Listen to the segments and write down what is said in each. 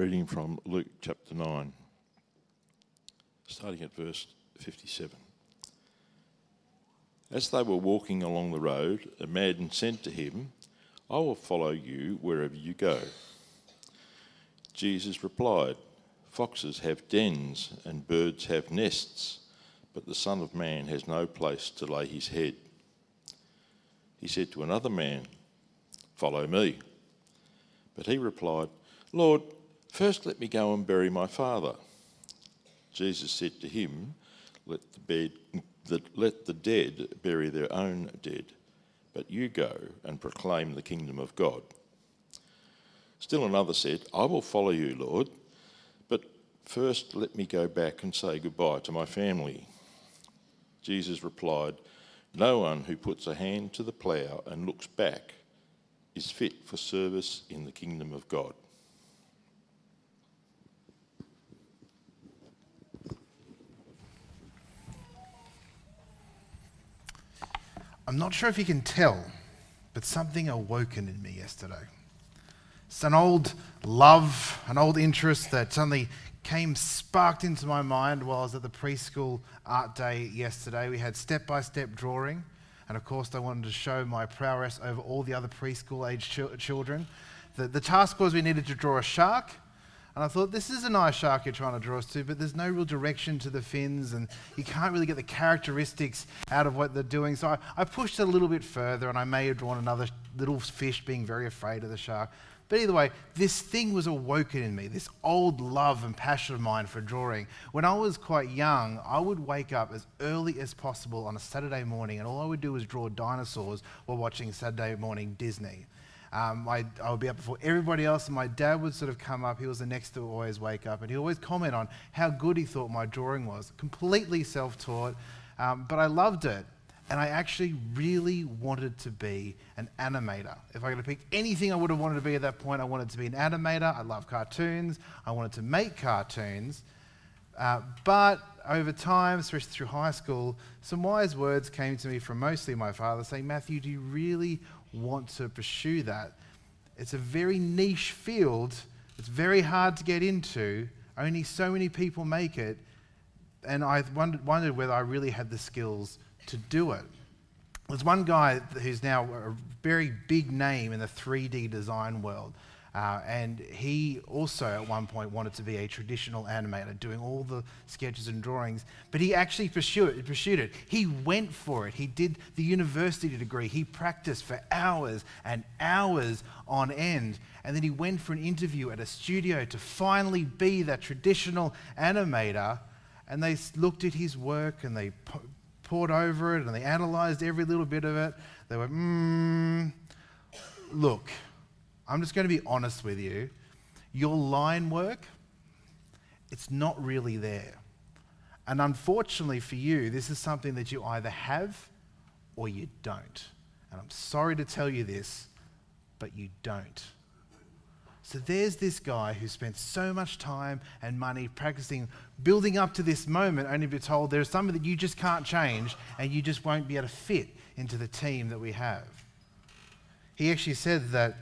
Reading from Luke chapter 9, starting at verse 57. As they were walking along the road, a man said to him, I will follow you wherever you go. Jesus replied, Foxes have dens and birds have nests, but the Son of Man has no place to lay his head. He said to another man, Follow me. But he replied, Lord, first let me go and bury my father. Jesus said to him, Let the, bed, let the dead bury their own dead, but you go and proclaim the kingdom of God. Still another said, I will follow you, Lord, but first let me go back and say goodbye to my family. Jesus replied, No one who puts a hand to the plough and looks back is fit for service in the kingdom of God. I'm not sure if you can tell, but something awoken in me yesterday. It's an old love, an old interest that suddenly came sparked into my mind while I was at the preschool art day yesterday. We had step by step drawing, and of course, I wanted to show my prowess over all the other preschool age ch- children. The, the task was we needed to draw a shark and I thought, this is a nice shark you're trying to draw us to, but there's no real direction to the fins, and you can't really get the characteristics out of what they're doing. So I, I pushed it a little bit further, and I may have drawn another little fish being very afraid of the shark. But either way, this thing was awoken in me, this old love and passion of mine for drawing. When I was quite young, I would wake up as early as possible on a Saturday morning, and all I would do was draw dinosaurs while watching Saturday morning Disney. Um, I, I would be up before everybody else, and my dad would sort of come up. He was the next to always wake up, and he always comment on how good he thought my drawing was. Completely self taught, um, but I loved it. And I actually really wanted to be an animator. If I could have picked anything I would have wanted to be at that point, I wanted to be an animator. I love cartoons. I wanted to make cartoons. Uh, but over time, especially through high school, some wise words came to me from mostly my father saying, Matthew, do you really want to pursue that. It's a very niche field, it's very hard to get into. Only so many people make it. And I wondered, wondered whether I really had the skills to do it. There's one guy who's now a very big name in the 3D design world. Uh, and he also, at one point, wanted to be a traditional animator, doing all the sketches and drawings. But he actually pursued it, pursued it. He went for it. He did the university degree. He practiced for hours and hours on end. And then he went for an interview at a studio to finally be that traditional animator. And they looked at his work and they pored over it and they analyzed every little bit of it. They went, hmm, look I'm just going to be honest with you. Your line work, it's not really there. And unfortunately for you, this is something that you either have or you don't. And I'm sorry to tell you this, but you don't. So there's this guy who spent so much time and money practicing, building up to this moment, only to be told there's something that you just can't change and you just won't be able to fit into the team that we have. He actually said that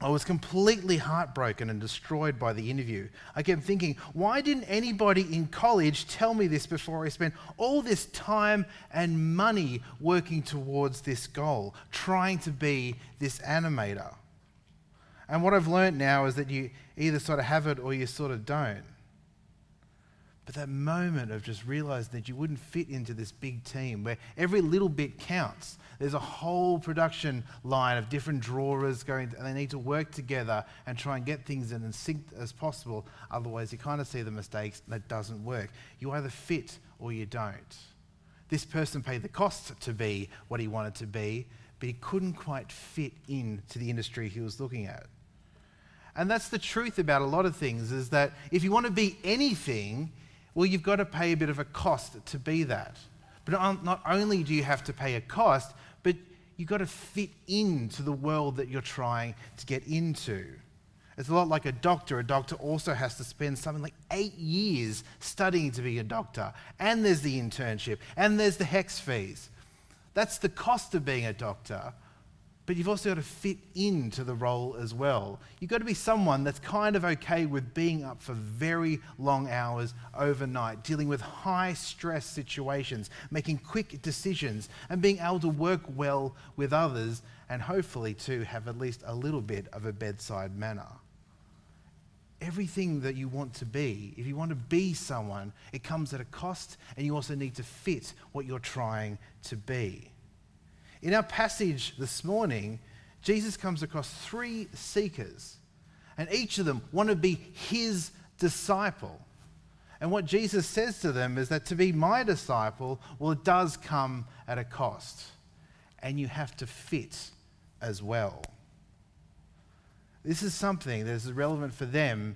I was completely heartbroken and destroyed by the interview. I kept thinking, why didn't anybody in college tell me this before I spent all this time and money working towards this goal, trying to be this animator? And what I've learned now is that you either sort of have it or you sort of don't. But that moment of just realizing that you wouldn't fit into this big team where every little bit counts. There's a whole production line of different drawers going, and they need to work together and try and get things in as sync as possible. Otherwise, you kind of see the mistakes and it doesn't work. You either fit or you don't. This person paid the cost to be what he wanted to be, but he couldn't quite fit into the industry he was looking at. And that's the truth about a lot of things is that if you want to be anything, well, you've got to pay a bit of a cost to be that. But not only do you have to pay a cost, but you've got to fit into the world that you're trying to get into. It's a lot like a doctor. A doctor also has to spend something like eight years studying to be a doctor. And there's the internship, and there's the HECS fees. That's the cost of being a doctor. But you've also got to fit into the role as well. You've got to be someone that's kind of okay with being up for very long hours overnight, dealing with high stress situations, making quick decisions, and being able to work well with others, and hopefully to have at least a little bit of a bedside manner. Everything that you want to be, if you want to be someone, it comes at a cost, and you also need to fit what you're trying to be. In our passage this morning, Jesus comes across three seekers, and each of them want to be his disciple. And what Jesus says to them is that to be my disciple, well, it does come at a cost, and you have to fit as well. This is something that is relevant for them,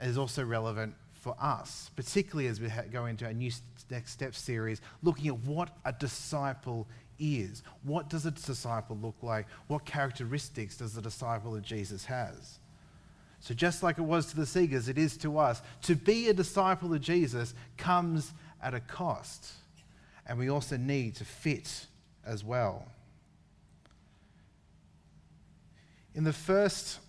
and is also relevant for us, particularly as we go into our new Next Step series, looking at what a disciple is. What does a disciple look like? What characteristics does the disciple of Jesus has? So, just like it was to the seekers, it is to us. To be a disciple of Jesus comes at a cost, and we also need to fit as well. In the first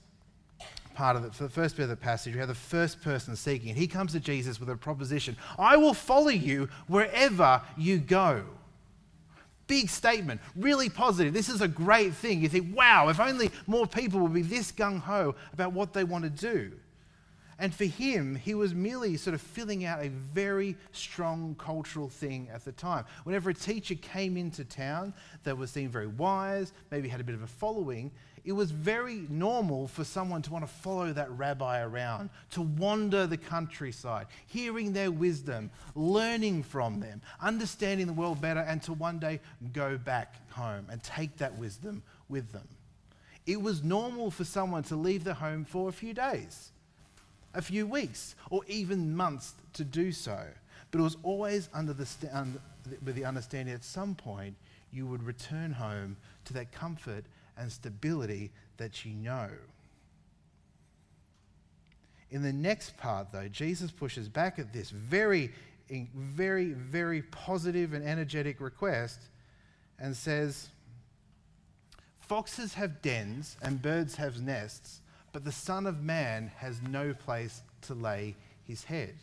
part of it, for the first bit of the passage, we have the first person seeking, and he comes to Jesus with a proposition I will follow you wherever you go. Big statement, really positive. This is a great thing. You think, wow, if only more people would be this gung ho about what they want to do. And for him, he was merely sort of filling out a very strong cultural thing at the time. Whenever a teacher came into town that was seen very wise, maybe had a bit of a following, it was very normal for someone to want to follow that rabbi around, to wander the countryside, hearing their wisdom, learning from them, understanding the world better, and to one day go back home and take that wisdom with them. It was normal for someone to leave their home for a few days, a few weeks, or even months to do so. But it was always under the, with the understanding at some point you would return home to that comfort and stability that you know. In the next part, though, Jesus pushes back at this very, very, very positive and energetic request and says, Foxes have dens and birds have nests, but the Son of Man has no place to lay his head.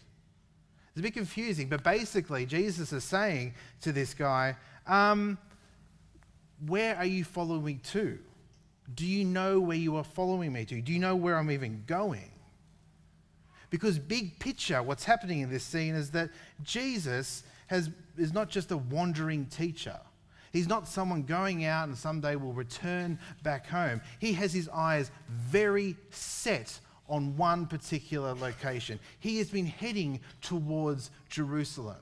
It's a bit confusing, but basically, Jesus is saying to this guy, um, where are you following me to? Do you know where you are following me to? Do you know where I'm even going? Because, big picture, what's happening in this scene is that Jesus has, is not just a wandering teacher. He's not someone going out and someday will return back home. He has his eyes very set on one particular location. He has been heading towards Jerusalem.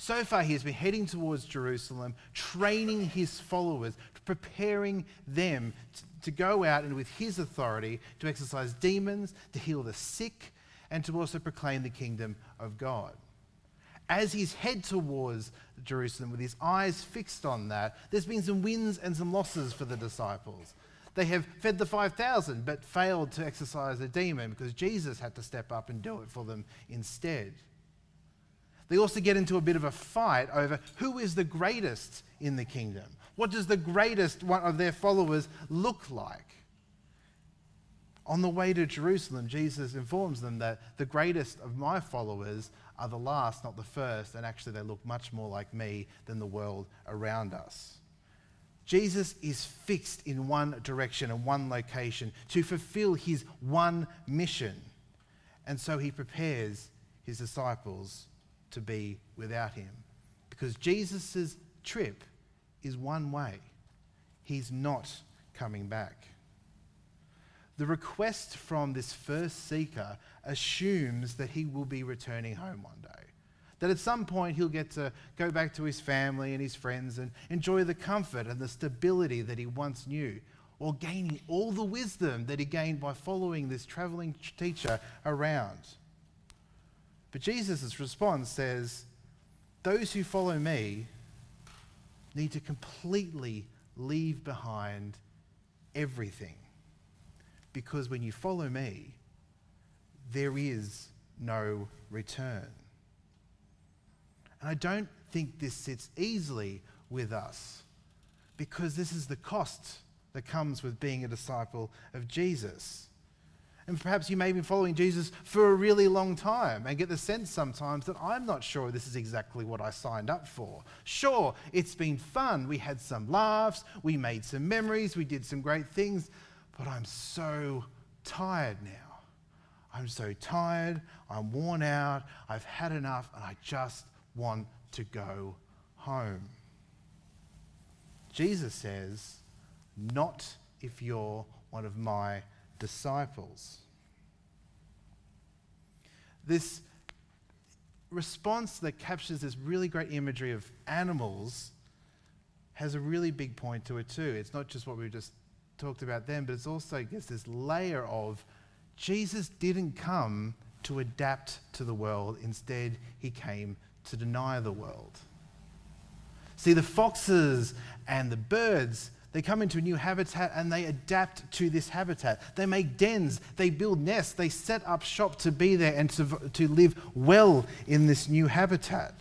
So far, he has been heading towards Jerusalem, training his followers, preparing them to, to go out and with his authority to exorcise demons, to heal the sick, and to also proclaim the kingdom of God. As he's head towards Jerusalem with his eyes fixed on that, there's been some wins and some losses for the disciples. They have fed the 5,000 but failed to exorcise a demon because Jesus had to step up and do it for them instead. They also get into a bit of a fight over who is the greatest in the kingdom. What does the greatest one of their followers look like? On the way to Jerusalem, Jesus informs them that the greatest of my followers are the last, not the first, and actually they look much more like me than the world around us. Jesus is fixed in one direction and one location to fulfill his one mission. And so he prepares his disciples to be without him. Because Jesus' trip is one way, he's not coming back. The request from this first seeker assumes that he will be returning home one day. That at some point he'll get to go back to his family and his friends and enjoy the comfort and the stability that he once knew, or gaining all the wisdom that he gained by following this traveling teacher around. But Jesus' response says, Those who follow me need to completely leave behind everything. Because when you follow me, there is no return. And I don't think this sits easily with us because this is the cost that comes with being a disciple of Jesus. And perhaps you may be following Jesus for a really long time and get the sense sometimes that I'm not sure this is exactly what I signed up for. Sure, it's been fun. We had some laughs, we made some memories, we did some great things, but I'm so tired now. I'm so tired, I'm worn out, I've had enough, and I just want to go home. Jesus says, Not if you're one of my disciples. This response that captures this really great imagery of animals has a really big point to it too. It's not just what we just talked about then, but it's also gets this layer of Jesus didn't come to adapt to the world. Instead, he came to deny the world. See, the foxes and the birds they come into a new habitat and they adapt to this habitat. They make dens, they build nests, they set up shop to be there and to, to live well in this new habitat.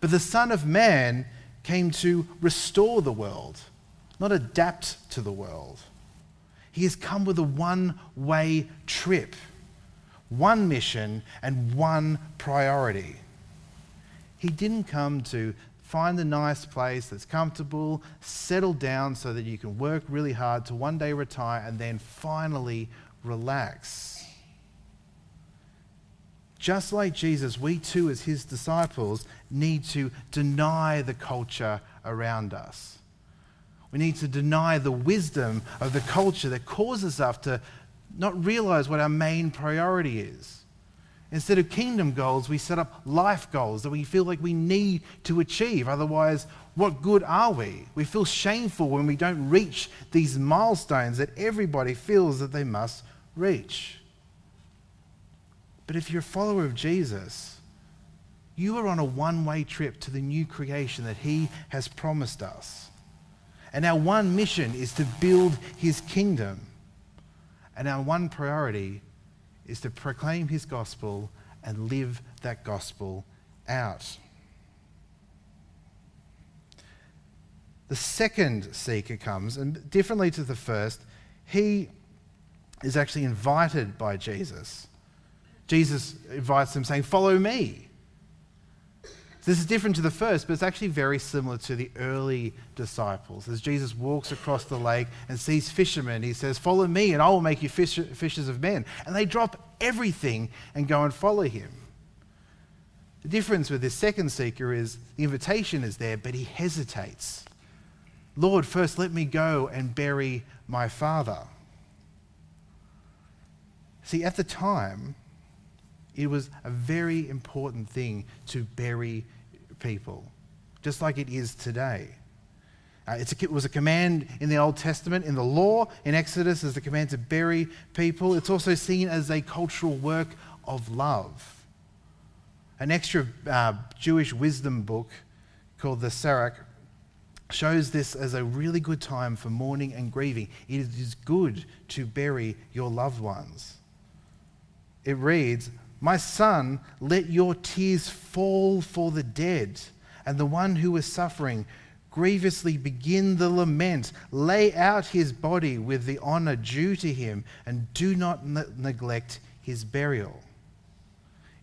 But the Son of Man came to restore the world, not adapt to the world. He has come with a one way trip, one mission, and one priority. He didn't come to find a nice place that's comfortable, settle down so that you can work really hard to one day retire and then finally relax. Just like Jesus, we too, as his disciples, need to deny the culture around us. We need to deny the wisdom of the culture that causes us to not realize what our main priority is. Instead of kingdom goals, we set up life goals that we feel like we need to achieve. Otherwise, what good are we? We feel shameful when we don't reach these milestones that everybody feels that they must reach. But if you're a follower of Jesus, you are on a one way trip to the new creation that He has promised us. And our one mission is to build His kingdom. And our one priority is to proclaim his gospel and live that gospel out. The second seeker comes, and differently to the first, he is actually invited by Jesus. Jesus invites him, saying, Follow me. This is different to the first, but it's actually very similar to the early disciples. As Jesus walks across the lake and sees fishermen, he says, Follow me, and I will make you fish, fishers of men. And they drop everything and go and follow him. The difference with this second seeker is the invitation is there, but he hesitates. Lord, first let me go and bury my father. See, at the time, it was a very important thing to bury people, just like it is today. Uh, a, it was a command in the Old Testament, in the law, in Exodus, as a command to bury people. It's also seen as a cultural work of love. An extra uh, Jewish wisdom book called the Sirach shows this as a really good time for mourning and grieving. It is good to bury your loved ones. It reads, my son, let your tears fall for the dead and the one who is suffering. Grievously begin the lament. Lay out his body with the honor due to him, and do not ne- neglect his burial.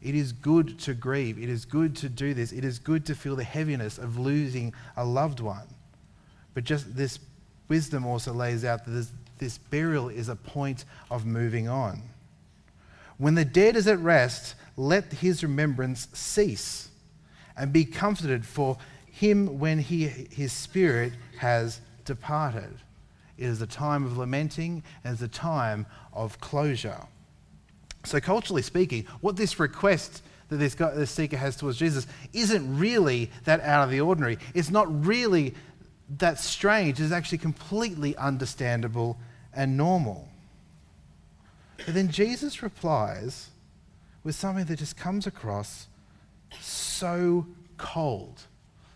It is good to grieve. It is good to do this. It is good to feel the heaviness of losing a loved one. But just this wisdom also lays out that this, this burial is a point of moving on. When the dead is at rest, let his remembrance cease and be comforted for him when he, his spirit has departed. It is a time of lamenting and it's a time of closure. So, culturally speaking, what this request that this, guy, this seeker has towards Jesus isn't really that out of the ordinary. It's not really that strange. It's actually completely understandable and normal. But then Jesus replies with something that just comes across so cold,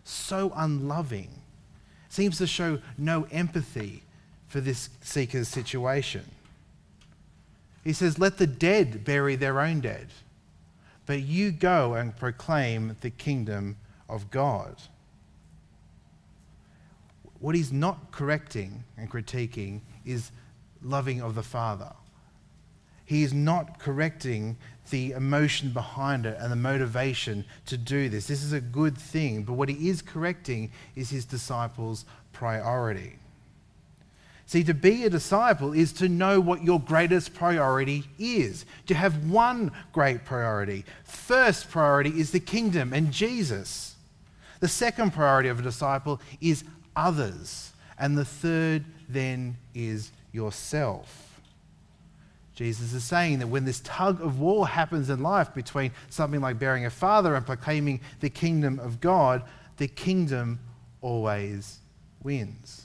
so unloving, seems to show no empathy for this seeker's situation. He says, Let the dead bury their own dead, but you go and proclaim the kingdom of God. What he's not correcting and critiquing is loving of the Father. He is not correcting the emotion behind it and the motivation to do this. This is a good thing, but what he is correcting is his disciples' priority. See, to be a disciple is to know what your greatest priority is, to have one great priority. First priority is the kingdom and Jesus. The second priority of a disciple is others. And the third then is yourself. Jesus is saying that when this tug of war happens in life between something like bearing a father and proclaiming the kingdom of God, the kingdom always wins.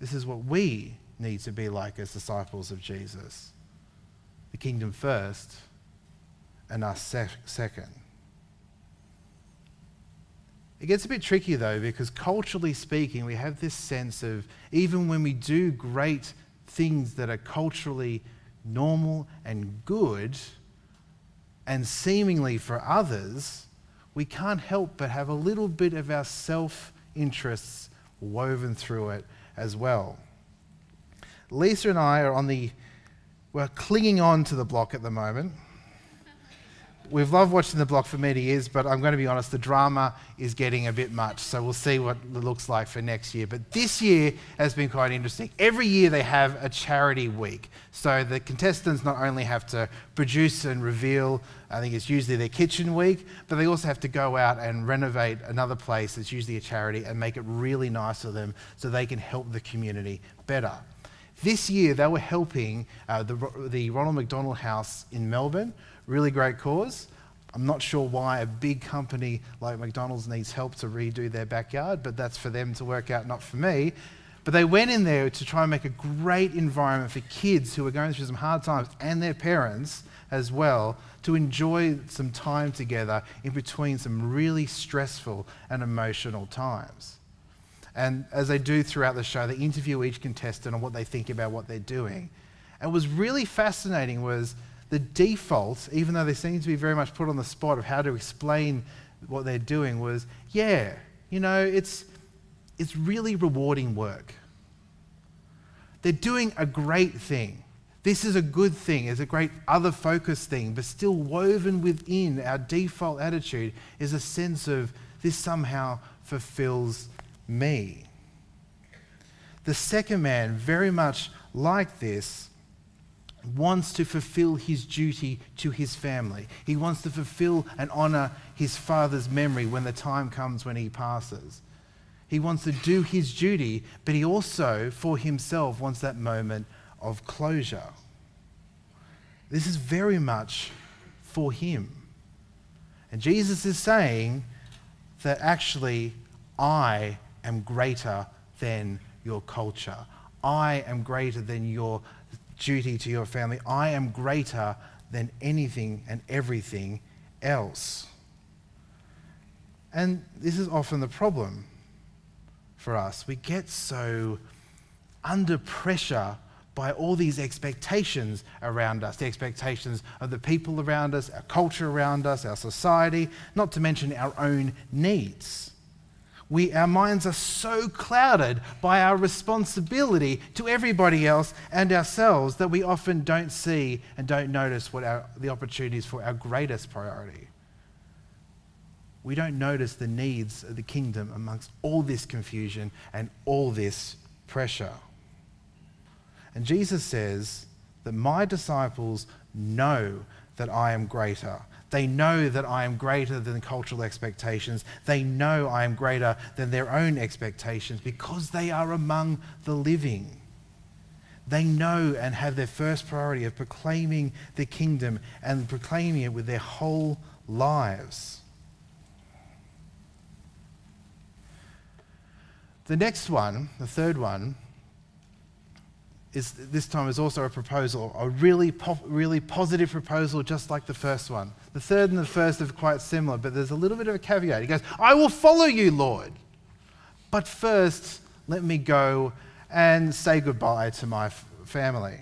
This is what we need to be like as disciples of Jesus the kingdom first, and us sec- second. It gets a bit tricky though, because culturally speaking, we have this sense of even when we do great things that are culturally normal and good, and seemingly for others, we can't help but have a little bit of our self interests woven through it as well. Lisa and I are on the, we're clinging on to the block at the moment. We've loved watching the block for many years, but I'm going to be honest, the drama is getting a bit much. So we'll see what it looks like for next year. But this year has been quite interesting. Every year they have a charity week. So the contestants not only have to produce and reveal, I think it's usually their kitchen week, but they also have to go out and renovate another place that's usually a charity and make it really nice for them so they can help the community better. This year they were helping uh, the, the Ronald McDonald House in Melbourne Really great cause. I'm not sure why a big company like McDonald's needs help to redo their backyard, but that's for them to work out, not for me. But they went in there to try and make a great environment for kids who were going through some hard times and their parents as well to enjoy some time together in between some really stressful and emotional times. And as they do throughout the show, they interview each contestant on what they think about what they're doing. And what was really fascinating was the default, even though they seem to be very much put on the spot of how to explain what they're doing, was yeah, you know, it's, it's really rewarding work. They're doing a great thing. This is a good thing, it's a great other focus thing, but still woven within our default attitude is a sense of this somehow fulfills me. The second man, very much like this, wants to fulfill his duty to his family. He wants to fulfill and honor his father's memory when the time comes when he passes. He wants to do his duty, but he also, for himself, wants that moment of closure. This is very much for him. And Jesus is saying that actually, I am greater than your culture. I am greater than your duty to your family. I am greater than anything and everything else. And this is often the problem for us. We get so under pressure by all these expectations around us the expectations of the people around us, our culture around us, our society, not to mention our own needs we, our minds are so clouded by our responsibility to everybody else and ourselves that we often don't see and don't notice what our, the opportunities for our greatest priority. We don't notice the needs of the kingdom amongst all this confusion and all this pressure. And Jesus says that my disciples know that I am greater they know that I am greater than cultural expectations. They know I am greater than their own expectations because they are among the living. They know and have their first priority of proclaiming the kingdom and proclaiming it with their whole lives. The next one, the third one, is this time is also a proposal, a really, really positive proposal, just like the first one. The third and the first are quite similar, but there's a little bit of a caveat. He goes, I will follow you, Lord. But first, let me go and say goodbye to my f- family.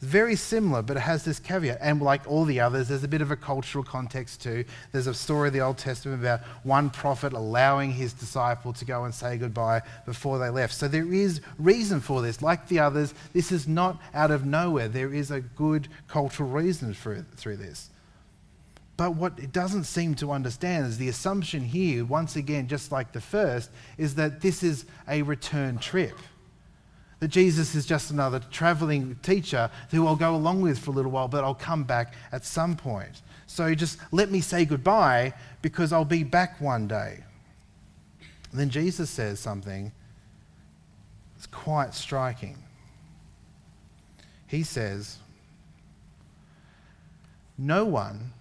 Very similar, but it has this caveat. And like all the others, there's a bit of a cultural context too. There's a story in the Old Testament about one prophet allowing his disciple to go and say goodbye before they left. So there is reason for this. Like the others, this is not out of nowhere. There is a good cultural reason for, through this. But what it doesn't seem to understand is the assumption here, once again, just like the first, is that this is a return trip that Jesus is just another traveling teacher who I'll go along with for a little while, but I'll come back at some point. So just let me say goodbye because I'll be back one day. And then Jesus says something that's quite striking. He says, No one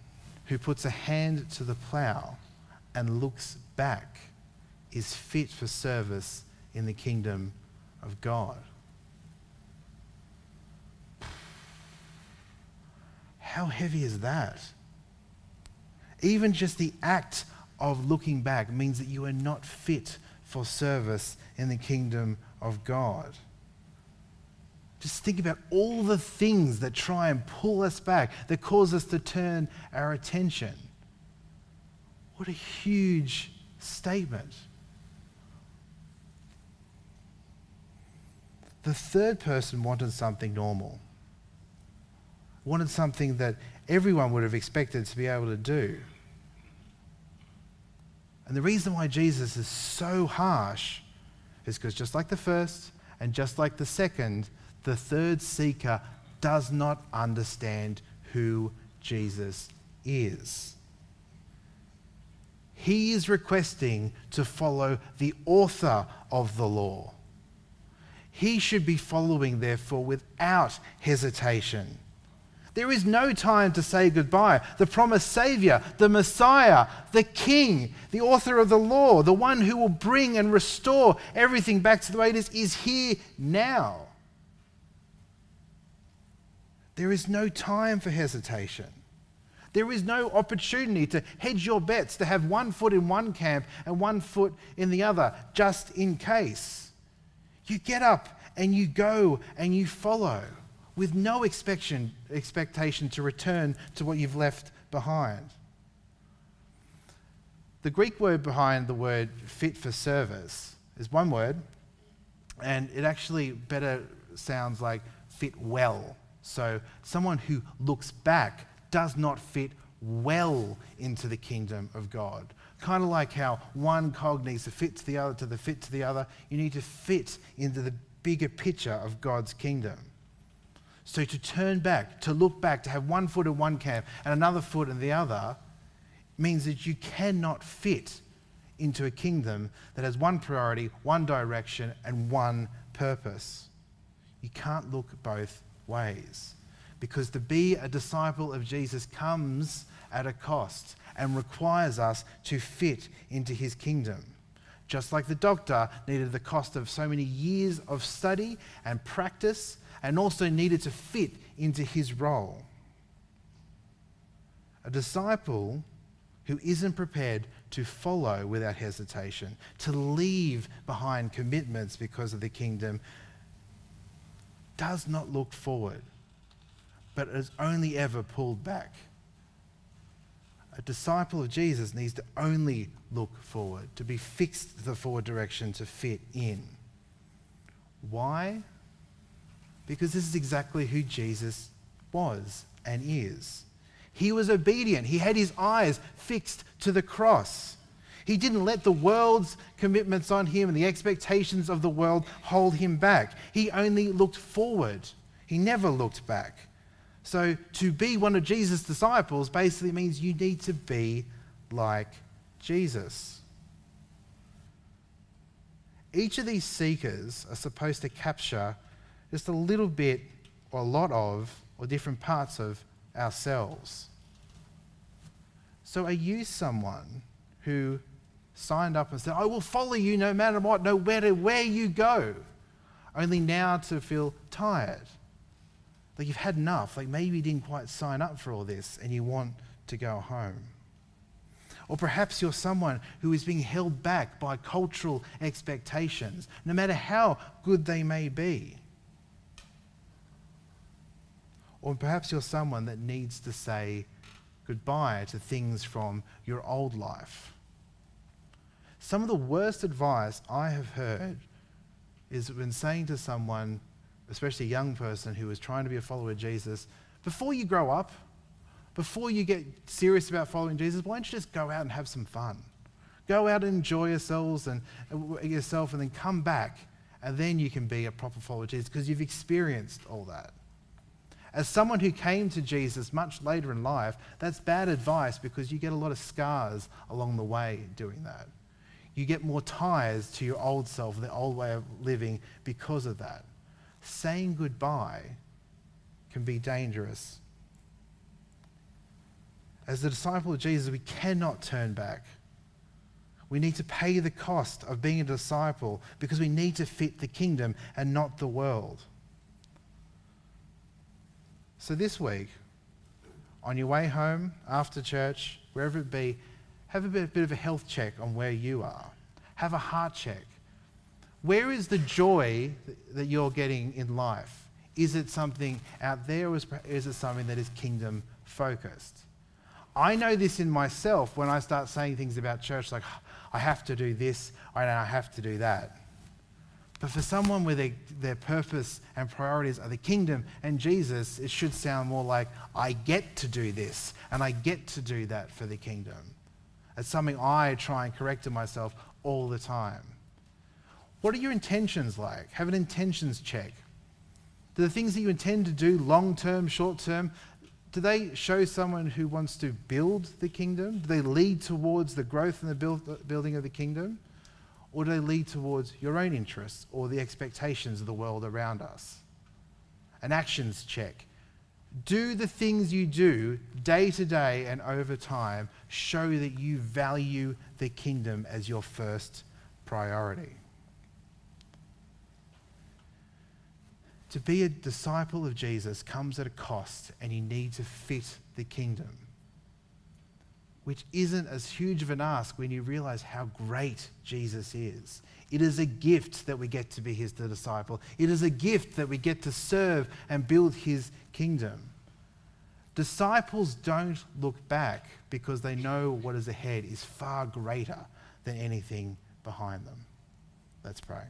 who puts a hand to the plow and looks back is fit for service in the kingdom of God. How heavy is that? Even just the act of looking back means that you are not fit for service in the kingdom of God. Just think about all the things that try and pull us back, that cause us to turn our attention. What a huge statement. The third person wanted something normal, wanted something that everyone would have expected to be able to do. And the reason why Jesus is so harsh is because just like the first and just like the second, the third seeker does not understand who Jesus is. He is requesting to follow the author of the law he should be following, therefore, without hesitation. There is no time to say goodbye. The promised Savior, the Messiah, the King, the author of the law, the one who will bring and restore everything back to the way it is, is here now. There is no time for hesitation. There is no opportunity to hedge your bets, to have one foot in one camp and one foot in the other, just in case. You get up and you go and you follow with no expectation, expectation to return to what you've left behind. The Greek word behind the word fit for service is one word, and it actually better sounds like fit well. So, someone who looks back does not fit well into the kingdom of God. Kind of like how one cog needs to fit to the other, to the fit to the other. You need to fit into the bigger picture of God's kingdom. So to turn back, to look back, to have one foot in one camp and another foot in the other, means that you cannot fit into a kingdom that has one priority, one direction, and one purpose. You can't look both ways. Because to be a disciple of Jesus comes at a cost and requires us to fit into his kingdom. Just like the doctor needed the cost of so many years of study and practice, and also needed to fit into his role. A disciple who isn't prepared to follow without hesitation, to leave behind commitments because of the kingdom, does not look forward, but is only ever pulled back a disciple of Jesus needs to only look forward, to be fixed to the forward direction to fit in. Why? Because this is exactly who Jesus was and is. He was obedient, he had his eyes fixed to the cross. He didn't let the world's commitments on him and the expectations of the world hold him back. He only looked forward, he never looked back. So, to be one of Jesus' disciples basically means you need to be like Jesus. Each of these seekers are supposed to capture just a little bit or a lot of, or different parts of ourselves. So, are you someone who signed up and said, I will follow you no matter what, no matter where you go, only now to feel tired? Like you've had enough. Like maybe you didn't quite sign up for all this and you want to go home. Or perhaps you're someone who is being held back by cultural expectations, no matter how good they may be. Or perhaps you're someone that needs to say goodbye to things from your old life. Some of the worst advice I have heard is when saying to someone, especially a young person who is trying to be a follower of Jesus, before you grow up, before you get serious about following Jesus, why don't you just go out and have some fun? Go out and enjoy yourselves and uh, yourself and then come back and then you can be a proper follower of Jesus because you've experienced all that. As someone who came to Jesus much later in life, that's bad advice because you get a lot of scars along the way doing that. You get more ties to your old self, the old way of living because of that. Saying goodbye can be dangerous. As the disciple of Jesus, we cannot turn back. We need to pay the cost of being a disciple because we need to fit the kingdom and not the world. So this week, on your way home, after church, wherever it be, have a bit, bit of a health check on where you are. Have a heart check. Where is the joy that you're getting in life? Is it something out there or is it something that is kingdom focused? I know this in myself when I start saying things about church like, I have to do this, and I have to do that. But for someone where they, their purpose and priorities are the kingdom and Jesus, it should sound more like, I get to do this and I get to do that for the kingdom. It's something I try and correct in myself all the time. What are your intentions like? Have an intentions check. Do the things that you intend to do long term, short term, do they show someone who wants to build the kingdom? Do they lead towards the growth and the build, building of the kingdom? Or do they lead towards your own interests or the expectations of the world around us? An actions check. Do the things you do day to day and over time show that you value the kingdom as your first priority? To be a disciple of Jesus comes at a cost, and you need to fit the kingdom, which isn't as huge of an ask when you realize how great Jesus is. It is a gift that we get to be his disciple, it is a gift that we get to serve and build his kingdom. Disciples don't look back because they know what is ahead is far greater than anything behind them. Let's pray.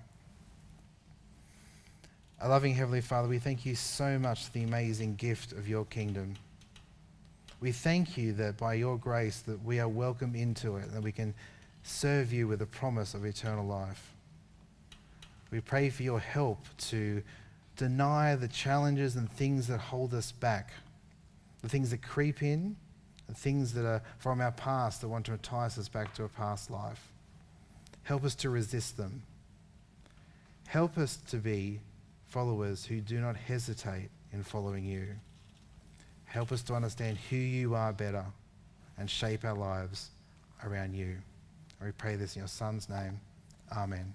Our loving Heavenly Father, we thank you so much for the amazing gift of your kingdom. We thank you that by your grace that we are welcome into it, and that we can serve you with a promise of eternal life. We pray for your help to deny the challenges and things that hold us back, the things that creep in, the things that are from our past that want to entice us back to a past life. Help us to resist them. Help us to be followers who do not hesitate in following you. Help us to understand who you are better and shape our lives around you. we pray this in your Son's name. Amen.